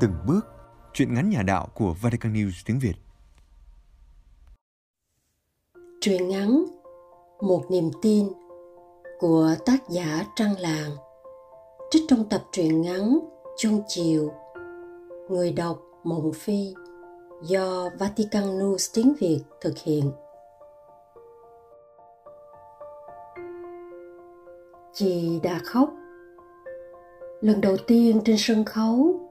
từng bước, chuyện ngắn nhà đạo của Vatican News tiếng Việt. Truyện ngắn Một niềm tin của tác giả Trăng Làng trích trong tập truyện ngắn Chuông Chiều Người đọc Mộng Phi do Vatican News tiếng Việt thực hiện. Chị đã khóc. Lần đầu tiên trên sân khấu,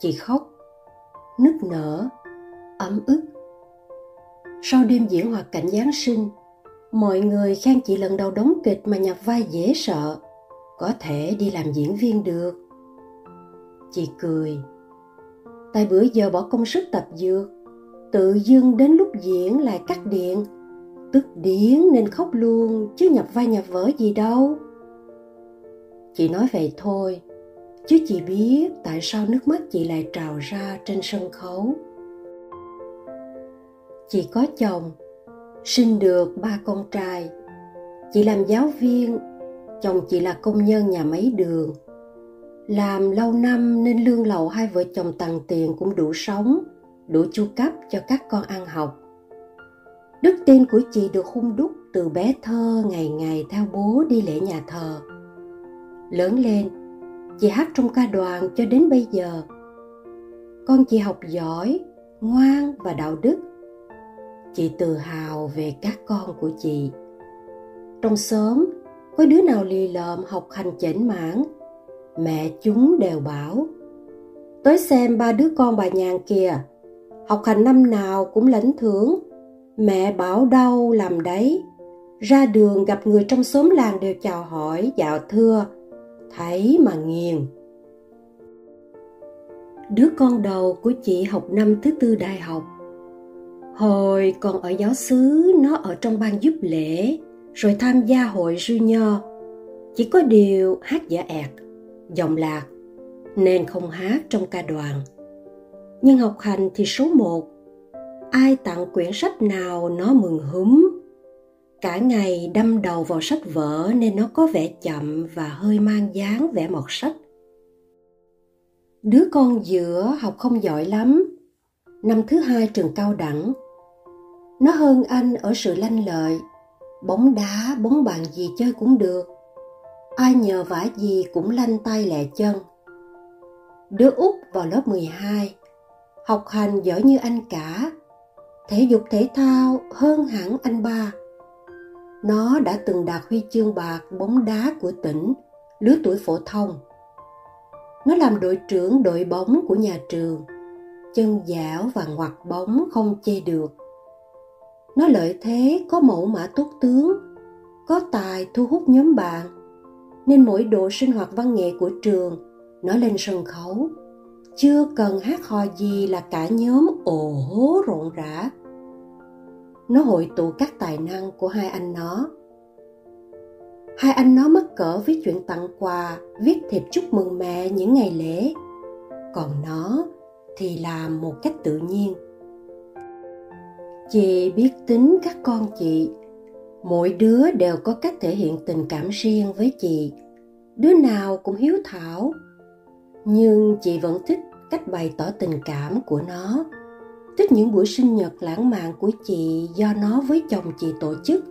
chị khóc, nức nở, ấm ức. Sau đêm diễn hoạt cảnh Giáng sinh, mọi người khen chị lần đầu đóng kịch mà nhập vai dễ sợ, có thể đi làm diễn viên được. Chị cười. Tại bữa giờ bỏ công sức tập dược, tự dưng đến lúc diễn lại cắt điện, tức điến nên khóc luôn chứ nhập vai nhập vở gì đâu. Chị nói vậy thôi, chứ chị biết tại sao nước mắt chị lại trào ra trên sân khấu. Chị có chồng, sinh được ba con trai. Chị làm giáo viên, chồng chị là công nhân nhà máy đường. Làm lâu năm nên lương lậu hai vợ chồng tặng tiền cũng đủ sống, đủ chu cấp cho các con ăn học. Đức tin của chị được hung đúc từ bé thơ ngày ngày theo bố đi lễ nhà thờ. Lớn lên chị hát trong ca đoàn cho đến bây giờ. Con chị học giỏi, ngoan và đạo đức. Chị tự hào về các con của chị. Trong xóm, có đứa nào lì lợm học hành chảnh mãn mẹ chúng đều bảo, tới xem ba đứa con bà nhàn kìa, học hành năm nào cũng lãnh thưởng, mẹ bảo đâu làm đấy, ra đường gặp người trong xóm làng đều chào hỏi, dạo thưa thấy mà nghiền. Đứa con đầu của chị học năm thứ tư đại học. Hồi còn ở giáo xứ, nó ở trong ban giúp lễ, rồi tham gia hội nho. Chỉ có điều hát giả ẹt, giọng lạc, nên không hát trong ca đoàn. Nhưng học hành thì số một, ai tặng quyển sách nào nó mừng húm cả ngày đâm đầu vào sách vở nên nó có vẻ chậm và hơi mang dáng vẻ mọt sách. Đứa con giữa học không giỏi lắm. Năm thứ hai trường cao đẳng. Nó hơn anh ở sự lanh lợi, bóng đá, bóng bàn gì chơi cũng được. Ai nhờ vả gì cũng lanh tay lẹ chân. Đứa út vào lớp 12 học hành giỏi như anh cả. Thể dục thể thao hơn hẳn anh ba nó đã từng đạt huy chương bạc bóng đá của tỉnh, lứa tuổi phổ thông. Nó làm đội trưởng đội bóng của nhà trường, chân dẻo và ngoặt bóng không chê được. Nó lợi thế có mẫu mã tốt tướng, có tài thu hút nhóm bạn, nên mỗi độ sinh hoạt văn nghệ của trường, nó lên sân khấu. Chưa cần hát hò gì là cả nhóm ồ hố rộn rã nó hội tụ các tài năng của hai anh nó. Hai anh nó mắc cỡ với chuyện tặng quà, viết thiệp chúc mừng mẹ những ngày lễ. Còn nó thì làm một cách tự nhiên. Chị biết tính các con chị. Mỗi đứa đều có cách thể hiện tình cảm riêng với chị. Đứa nào cũng hiếu thảo. Nhưng chị vẫn thích cách bày tỏ tình cảm của nó thích những buổi sinh nhật lãng mạn của chị do nó với chồng chị tổ chức.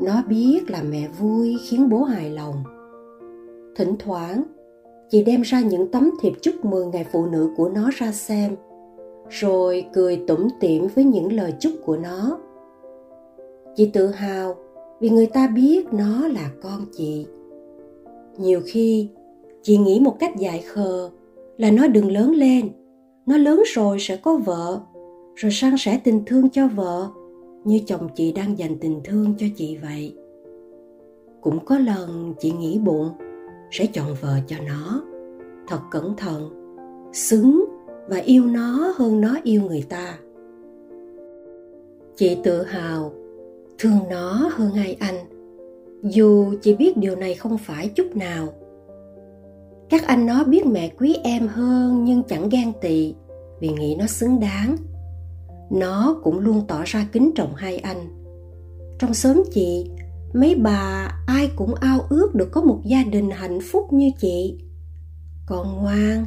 Nó biết là mẹ vui khiến bố hài lòng. Thỉnh thoảng, chị đem ra những tấm thiệp chúc mừng ngày phụ nữ của nó ra xem, rồi cười tủm tỉm với những lời chúc của nó. Chị tự hào vì người ta biết nó là con chị. Nhiều khi, chị nghĩ một cách dại khờ là nó đừng lớn lên nó lớn rồi sẽ có vợ, rồi san sẻ tình thương cho vợ, như chồng chị đang dành tình thương cho chị vậy. Cũng có lần chị nghĩ bụng, sẽ chọn vợ cho nó. Thật cẩn thận, xứng và yêu nó hơn nó yêu người ta. Chị tự hào, thương nó hơn ai anh, dù chị biết điều này không phải chút nào. Các anh nó biết mẹ quý em hơn nhưng chẳng ghen tị vì nghĩ nó xứng đáng. Nó cũng luôn tỏ ra kính trọng hai anh. Trong xóm chị, mấy bà ai cũng ao ước được có một gia đình hạnh phúc như chị. Con ngoan,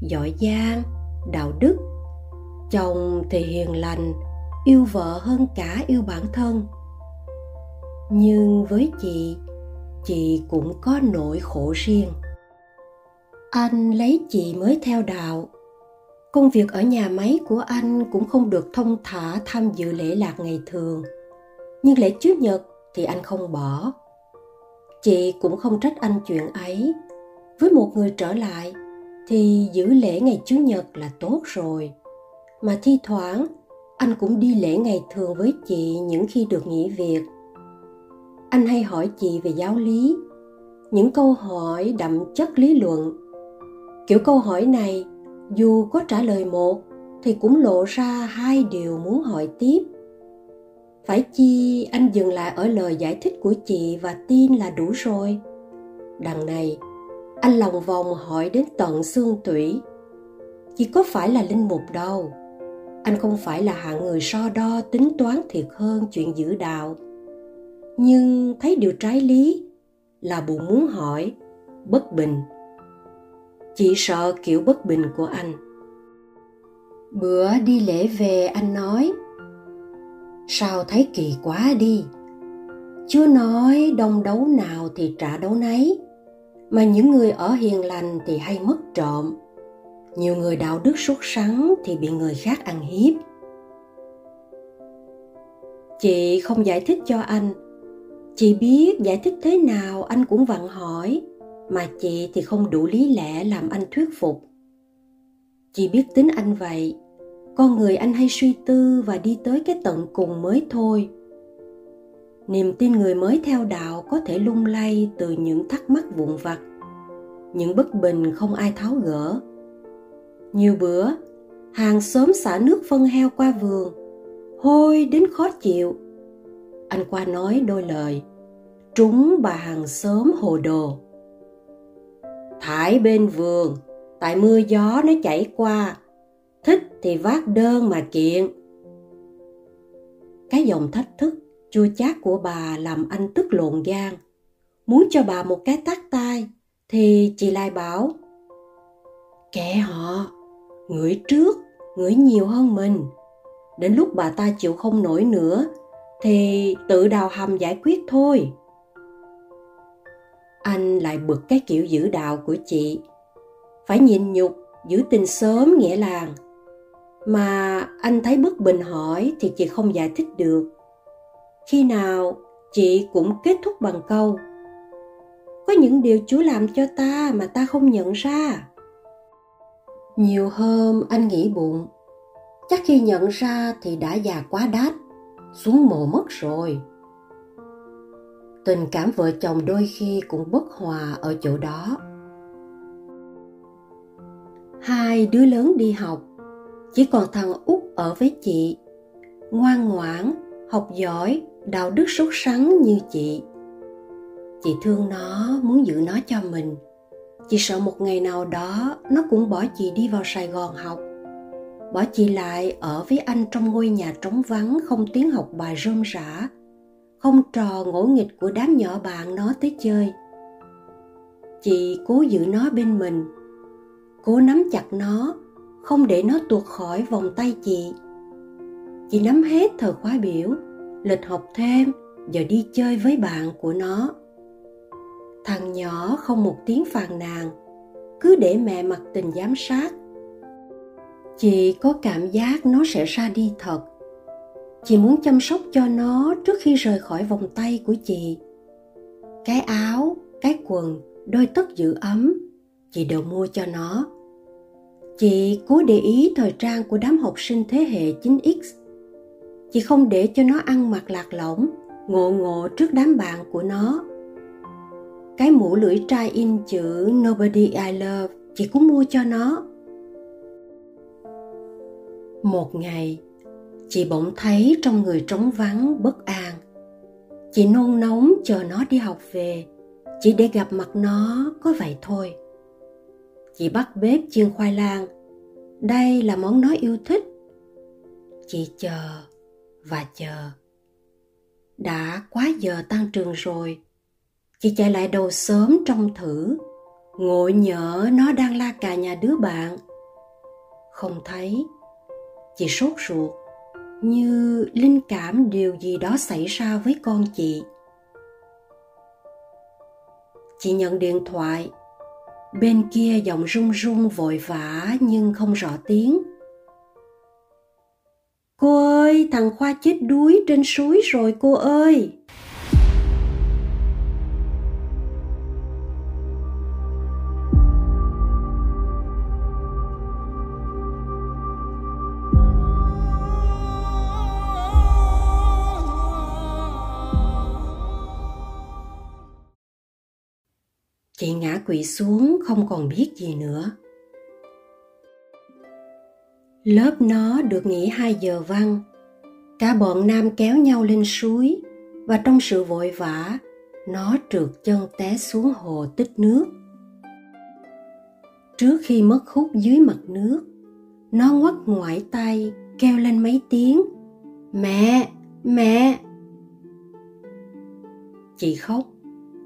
giỏi giang, đạo đức, chồng thì hiền lành, yêu vợ hơn cả yêu bản thân. Nhưng với chị chị cũng có nỗi khổ riêng. Anh lấy chị mới theo đạo công việc ở nhà máy của anh cũng không được thông thả tham dự lễ lạc ngày thường. Nhưng lễ chủ nhật thì anh không bỏ. Chị cũng không trách anh chuyện ấy. Với một người trở lại thì giữ lễ ngày chủ nhật là tốt rồi. Mà thi thoảng, anh cũng đi lễ ngày thường với chị những khi được nghỉ việc. Anh hay hỏi chị về giáo lý. Những câu hỏi đậm chất lý luận. Kiểu câu hỏi này dù có trả lời một, thì cũng lộ ra hai điều muốn hỏi tiếp. Phải chi anh dừng lại ở lời giải thích của chị và tin là đủ rồi. Đằng này, anh lòng vòng hỏi đến tận xương tủy. Chỉ có phải là linh mục đâu? Anh không phải là hạng người so đo tính toán thiệt hơn chuyện giữ đạo. Nhưng thấy điều trái lý là buồn muốn hỏi, bất bình chị sợ kiểu bất bình của anh. Bữa đi lễ về anh nói, sao thấy kỳ quá đi? Chưa nói đông đấu nào thì trả đấu nấy, mà những người ở hiền lành thì hay mất trộm. Nhiều người đạo đức xuất sắng thì bị người khác ăn hiếp. Chị không giải thích cho anh. Chị biết giải thích thế nào anh cũng vặn hỏi mà chị thì không đủ lý lẽ làm anh thuyết phục. Chị biết tính anh vậy, con người anh hay suy tư và đi tới cái tận cùng mới thôi. Niềm tin người mới theo đạo có thể lung lay từ những thắc mắc vụn vặt, những bất bình không ai tháo gỡ. Nhiều bữa, hàng xóm xả nước phân heo qua vườn, hôi đến khó chịu. Anh qua nói đôi lời, trúng bà hàng xóm hồ đồ thải bên vườn. Tại mưa gió nó chảy qua. Thích thì vác đơn mà kiện. Cái dòng thách thức, chua chát của bà làm anh tức lộn gan. Muốn cho bà một cái tát tai, thì chị lại bảo kệ họ ngửi trước ngửi nhiều hơn mình. Đến lúc bà ta chịu không nổi nữa, thì tự đào hầm giải quyết thôi anh lại bực cái kiểu giữ đạo của chị. Phải nhịn nhục, giữ tình sớm nghĩa làng. Mà anh thấy bất bình hỏi thì chị không giải thích được. Khi nào chị cũng kết thúc bằng câu, có những điều chúa làm cho ta mà ta không nhận ra. Nhiều hôm anh nghĩ bụng, chắc khi nhận ra thì đã già quá đát, xuống mồ mất rồi tình cảm vợ chồng đôi khi cũng bất hòa ở chỗ đó. Hai đứa lớn đi học, chỉ còn thằng út ở với chị. Ngoan ngoãn, học giỏi, đạo đức sốt sắng như chị. Chị thương nó, muốn giữ nó cho mình. Chị sợ một ngày nào đó, nó cũng bỏ chị đi vào sài gòn học. Bỏ chị lại ở với anh trong ngôi nhà trống vắng, không tiếng học bài rơm rã không trò ngỗ nghịch của đám nhỏ bạn nó tới chơi. Chị cố giữ nó bên mình, cố nắm chặt nó, không để nó tuột khỏi vòng tay chị. Chị nắm hết thời khóa biểu, lịch học thêm giờ đi chơi với bạn của nó. Thằng nhỏ không một tiếng phàn nàn, cứ để mẹ mặc tình giám sát. Chị có cảm giác nó sẽ ra đi thật chị muốn chăm sóc cho nó trước khi rời khỏi vòng tay của chị cái áo cái quần đôi tất giữ ấm chị đều mua cho nó chị cố để ý thời trang của đám học sinh thế hệ 9X. Chị không để cho nó ăn mặc lạc lõng, ngộ ngộ trước đám bạn của nó. Cái mũ lưỡi trai in chữ Nobody I Love chị cũng mua cho nó. Một ngày, chị bỗng thấy trong người trống vắng bất an. Chị nôn nóng chờ nó đi học về, chỉ để gặp mặt nó có vậy thôi. Chị bắt bếp chiên khoai lang. Đây là món nó yêu thích. Chị chờ và chờ. Đã quá giờ tan trường rồi. Chị chạy lại đầu sớm trong thử. ngộ nhỡ nó đang la cà nhà đứa bạn không thấy chị sốt ruột như linh cảm điều gì đó xảy ra với con chị? Chị nhận điện thoại. Bên kia giọng run run vội vã nhưng không rõ tiếng. Cô ơi, thằng khoa chết đuối trên suối rồi cô ơi. Chị ngã quỵ xuống, không còn biết gì nữa. Lớp nó được nghỉ hai giờ văn cả bọn nam kéo nhau lên suối, và trong sự vội vã, nó trượt chân té xuống hồ tích nước. Trước khi mất hút dưới mặt nước, nó ngoắt ngoải tay, kêu lên mấy tiếng, mẹ mẹ. Chị khóc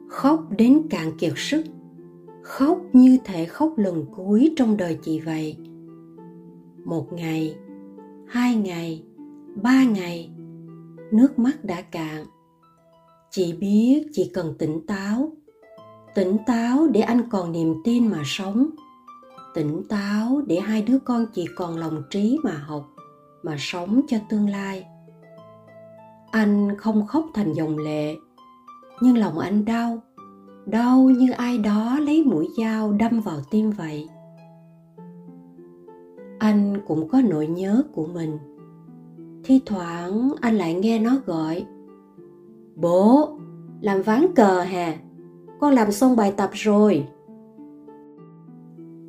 khóc đến cạn kiệt sức. Khóc như thể khóc lần cuối trong đời chị vậy. Một ngày, hai ngày, ba ngày, nước mắt đã cạn. Chị biết chị cần tỉnh táo. Tỉnh táo để anh còn niềm tin mà sống. Tỉnh táo để hai đứa con chị còn lòng trí mà học, mà sống cho tương lai. Anh không khóc thành dòng lệ nhưng lòng anh đau. Đau như ai đó lấy mũi dao đâm vào tim vậy. Anh cũng có nỗi nhớ của mình. Thi thoảng anh lại nghe nó gọi, bố, làm ván cờ hà con làm xong bài tập rồi.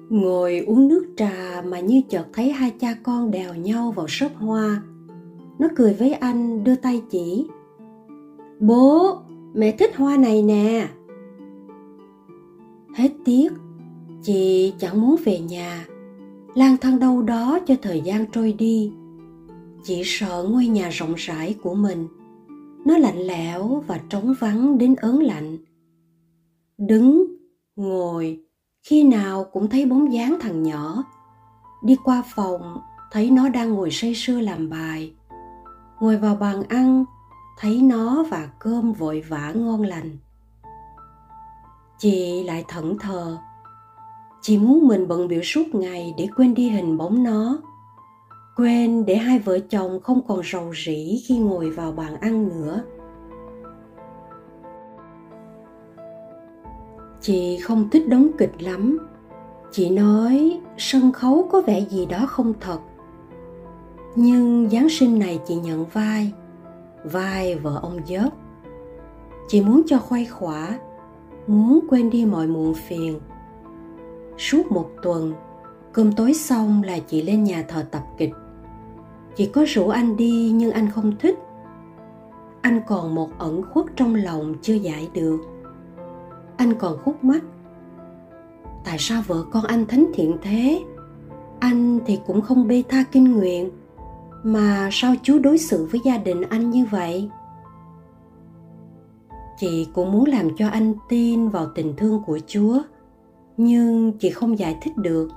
Ngồi uống nước trà mà như chợt thấy hai cha con đèo nhau vào shop hoa, nó cười với anh, đưa tay chỉ, bố mẹ thích hoa này nè. Hết tiếc, chị chẳng muốn về nhà. Lang thang đâu đó cho thời gian trôi đi. Chị sợ ngôi nhà rộng rãi của mình, nó lạnh lẽo và trống vắng đến ớn lạnh. Đứng, ngồi, khi nào cũng thấy bóng dáng thằng nhỏ. Đi qua phòng, thấy nó đang ngồi say sưa làm bài. Ngồi vào bàn ăn thấy nó và cơm vội vã ngon lành. Chị lại thẫn thờ. Chị muốn mình bận biểu suốt ngày để quên đi hình bóng nó. Quên để hai vợ chồng không còn rầu rĩ khi ngồi vào bàn ăn nữa. Chị không thích đóng kịch lắm. Chị nói sân khấu có vẻ gì đó không thật. Nhưng giáng sinh này chị nhận vai vai vợ ông dớt, chị muốn cho khuây khỏa muốn quên đi mọi muộn phiền. Suốt một tuần cơm tối xong là chị lên nhà thờ tập kịch. Chị có rủ anh đi nhưng anh không thích. Anh còn một ẩn khuất trong lòng chưa giải được. Anh còn khúc mắc tại sao vợ con anh thánh thiện thế? Anh thì cũng không bê tha kinh nguyện mà sao chú đối xử với gia đình anh như vậy? Chị cũng muốn làm cho anh tin vào tình thương của chúa, nhưng chị không giải thích được.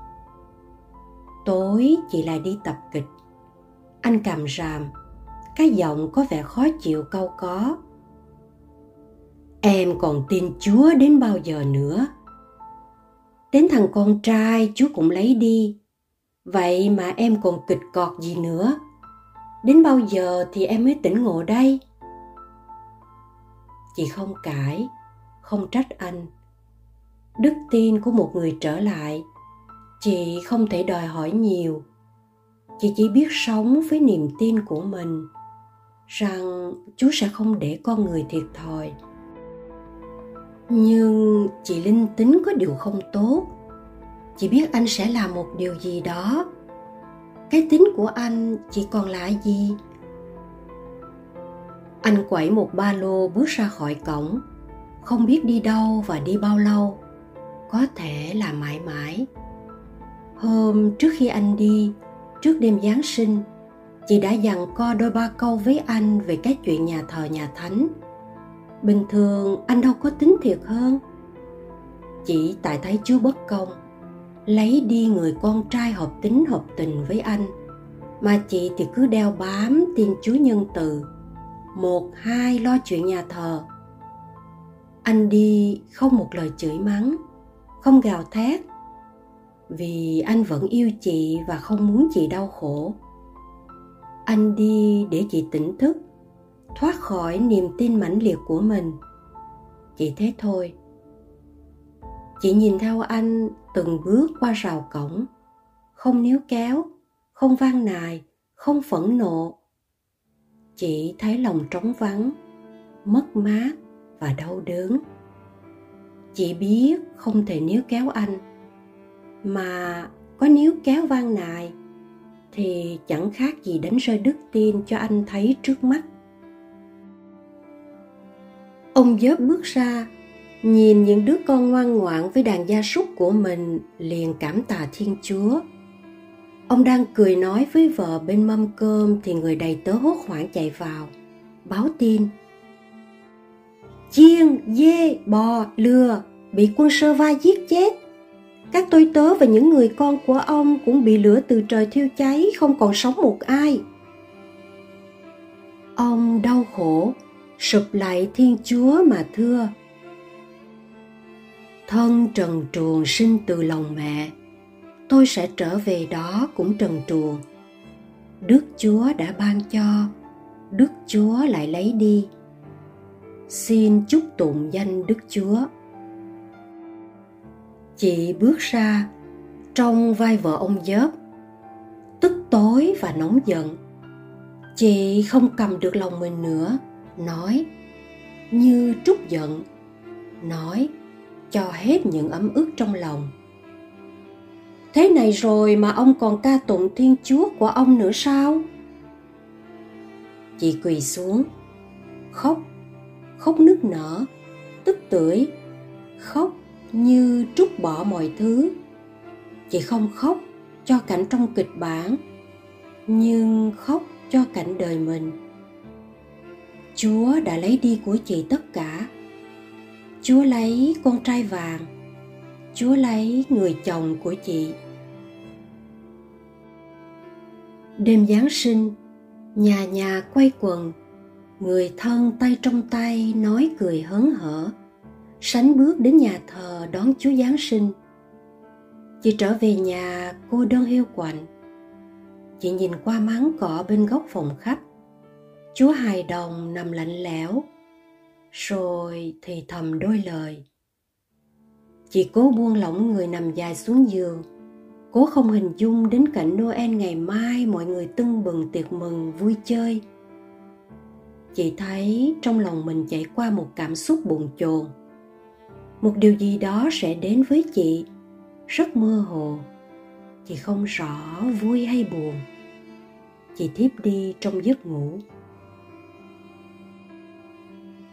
Tối chị lại đi tập kịch. Anh cầm ràm, cái giọng có vẻ khó chịu câu có. Em còn tin chúa đến bao giờ nữa? Đến thằng con trai chú cũng lấy đi. Vậy mà em còn kịch cọt gì nữa? Đến bao giờ thì em mới tỉnh ngộ đây? Chị không cãi, không trách anh. Đức tin của một người trở lại, chị không thể đòi hỏi nhiều. Chị chỉ biết sống với niềm tin của mình, rằng chúa sẽ không để con người thiệt thòi. Nhưng chị linh tính có điều không tốt. Chị biết anh sẽ làm một điều gì đó cái tính của anh chỉ còn là gì? Anh quẩy một ba lô bước ra khỏi cổng. Không biết đi đâu và đi bao lâu. Có thể là mãi mãi. Hôm trước khi anh đi, trước đêm giáng sinh, chị đã dặn co đôi ba câu với anh về cái chuyện nhà thờ nhà thánh. Bình thường anh đâu có tính thiệt hơn. Chỉ tại thấy chúa bất công lấy đi người con trai hợp tính hợp tình với anh. Mà chị thì cứ đeo bám tin chúa nhân từ. Một, hai, lo chuyện nhà thờ. Anh đi không một lời chửi mắng, không gào thét. Vì anh vẫn yêu chị và không muốn chị đau khổ. Anh đi để chị tỉnh thức, thoát khỏi niềm tin mãnh liệt của mình. Chỉ thế thôi chị nhìn theo anh từng bước qua rào cổng. Không níu kéo, không van nài, không phẫn nộ. Chị thấy lòng trống vắng, mất mát và đau đớn. Chị biết không thể níu kéo anh, mà có níu kéo van nài thì chẳng khác gì đánh rơi đức tin cho anh thấy trước mắt. Ông dớp bước ra nhìn những đứa con ngoan ngoãn với đàn gia súc của mình, liền cảm tạ thiên chúa. Ông đang cười nói với vợ bên mâm cơm thì người đầy tớ hốt hoảng chạy vào, báo tin. Chiên, dê, bò, lừa bị quân sơ va giết chết. Các tôi tớ và những người con của ông cũng bị lửa từ trời thiêu cháy, không còn sống một ai. Ông đau khổ, sụp lại thiên chúa mà thưa thân trần truồng sinh từ lòng mẹ, tôi sẽ trở về đó cũng trần truồng. Đức chúa đã ban cho, đức chúa lại lấy đi. Xin chúc tụng danh đức chúa. Chị bước ra, trong vai vợ ông dớp tức tối và nóng giận. Chị không cầm được lòng mình nữa, nói, như trút giận. Nói cho hết những ấm ức trong lòng. Thế này rồi mà ông còn ca tụng thiên chúa của ông nữa sao? Chị quỳ xuống, khóc khóc nức nở, tức tưởi, khóc như trút bỏ mọi thứ. Chị không khóc cho cảnh trong kịch bản, nhưng khóc cho cảnh đời mình. Chúa đã lấy đi của chị tất cả chúa lấy con trai vàng chúa lấy người chồng của chị đêm giáng sinh nhà nhà quay quần người thân tay trong tay nói cười hớn hở sánh bước đến nhà thờ đón Chúa Giáng sinh. Chị trở về nhà cô đơn hiu quạnh. Chị nhìn qua máng cỏ bên góc phòng khách. Chúa hài đồng nằm lạnh lẽo, rồi thì thầm đôi lời. Chị cố buông lỏng người nằm dài xuống giường, cố không hình dung đến cảnh Noel ngày mai mọi người tưng bừng tiệc mừng vui chơi. Chị thấy trong lòng mình chạy qua một cảm xúc bồn chồn. Một điều gì đó sẽ đến với chị. Rất mơ hồ. Chị không rõ vui hay buồn. Chị thiếp đi trong giấc ngủ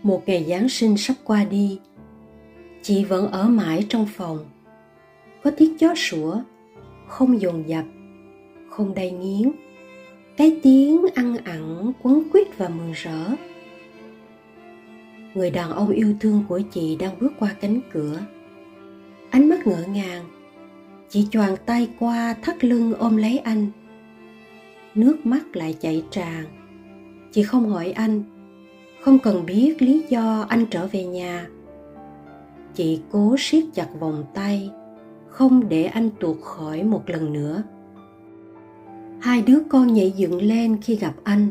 một ngày giáng sinh sắp qua đi, chị vẫn ở mãi trong phòng. Có tiếng chó sủa, không dồn dập, không đầy nghiến. Cái tiếng ăn ặn quấn quýt và mừng rỡ. Người đàn ông yêu thương của chị đang bước qua cánh cửa. Ánh mắt ngỡ ngàng, chị choàng tay qua thắt lưng ôm lấy anh. Nước mắt lại chảy tràn. Chị không hỏi anh không cần biết lý do anh trở về nhà. Chị cố siết chặt vòng tay, không để anh tuột khỏi một lần nữa. Hai đứa con nhảy dựng lên khi gặp anh.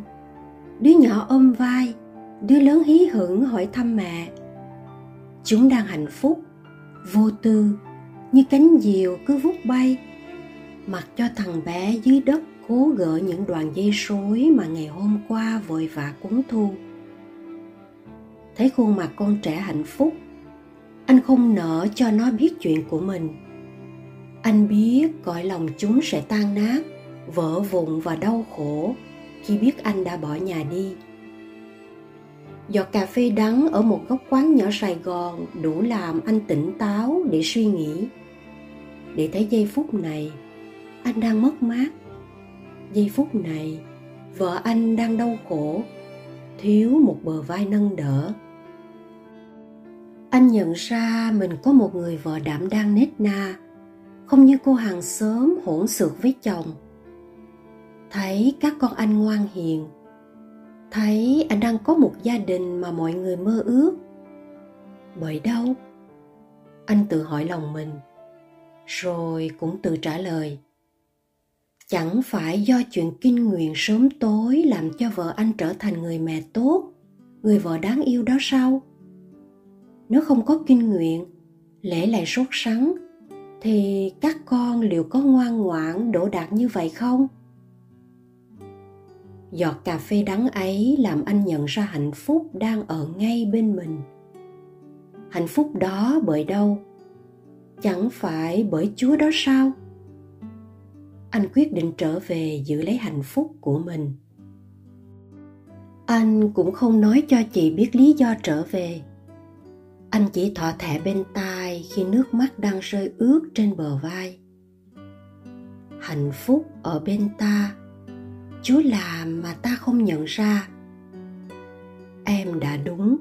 Đứa nhỏ ôm vai, đứa lớn hí hửng hỏi thăm mẹ. Chúng đang hạnh phúc, vô tư, như cánh diều cứ vút bay, mặc cho thằng bé dưới đất cố gỡ những đoạn dây rối mà ngày hôm qua vội vã cuốn thu thấy khuôn mặt con trẻ hạnh phúc anh không nỡ cho nó biết chuyện của mình anh biết cõi lòng chúng sẽ tan nát vỡ vụn và đau khổ khi biết anh đã bỏ nhà đi giọt cà phê đắng ở một góc quán nhỏ Sài Gòn đủ làm anh tỉnh táo để suy nghĩ. Để thấy giây phút này, anh đang mất mát. Giây phút này, vợ anh đang đau khổ, thiếu một bờ vai nâng đỡ. Anh nhận ra mình có một người vợ đảm đang nết na, không như cô hàng xóm hỗn xược với chồng. Thấy các con anh ngoan hiền thấy anh đang có một gia đình mà mọi người mơ ước. Bởi đâu? Anh tự hỏi lòng mình rồi cũng tự trả lời. Chẳng phải do chuyện kinh nguyện sớm tối làm cho vợ anh trở thành người mẹ tốt người vợ đáng yêu đó sao? Nếu không có kinh nguyện, lễ lại sốt sắng, thì các con liệu có ngoan ngoãn đổ đạt như vậy không? Giọt cà phê đắng ấy làm anh nhận ra hạnh phúc đang ở ngay bên mình. Hạnh phúc đó bởi đâu? Chẳng phải bởi chúa đó sao? Anh quyết định trở về giữ lấy hạnh phúc của mình. Anh cũng không nói cho chị biết lý do trở về anh chỉ thọ thẻ bên tai khi nước mắt đang rơi ướt trên bờ vai. Hạnh phúc ở bên ta. Chúa làm mà ta không nhận ra. Em đã đúng.